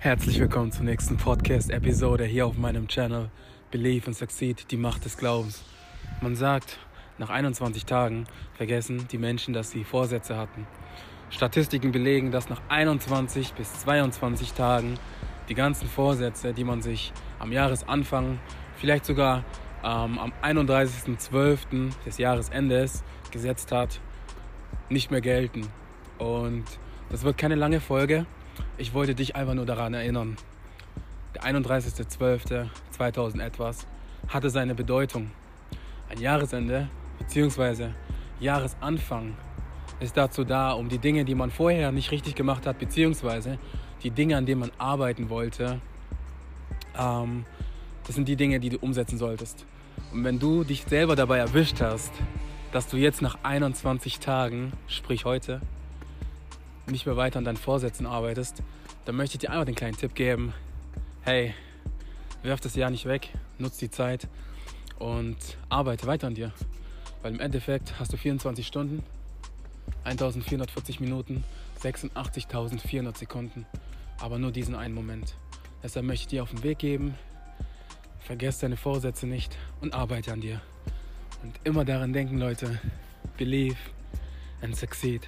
Herzlich willkommen zur nächsten Podcast-Episode hier auf meinem Channel Believe and Succeed, die Macht des Glaubens. Man sagt, nach 21 Tagen vergessen die Menschen, dass sie Vorsätze hatten. Statistiken belegen, dass nach 21 bis 22 Tagen die ganzen Vorsätze, die man sich am Jahresanfang, vielleicht sogar ähm, am 31.12. des Jahresendes gesetzt hat, nicht mehr gelten. Und das wird keine lange Folge. Ich wollte dich einfach nur daran erinnern. Der 31.12.2000 etwas hatte seine Bedeutung. Ein Jahresende bzw. Jahresanfang ist dazu da, um die Dinge, die man vorher nicht richtig gemacht hat, beziehungsweise die Dinge, an denen man arbeiten wollte, ähm, das sind die Dinge, die du umsetzen solltest. Und wenn du dich selber dabei erwischt hast, dass du jetzt nach 21 Tagen, sprich heute, nicht mehr weiter an deinen Vorsätzen arbeitest, dann möchte ich dir einfach den kleinen Tipp geben. Hey, werf das Jahr nicht weg, nutz die Zeit und arbeite weiter an dir. Weil im Endeffekt hast du 24 Stunden, 1440 Minuten, 86.400 Sekunden, aber nur diesen einen Moment. Deshalb möchte ich dir auf den Weg geben, vergiss deine Vorsätze nicht und arbeite an dir. Und immer daran denken, Leute, believe and succeed.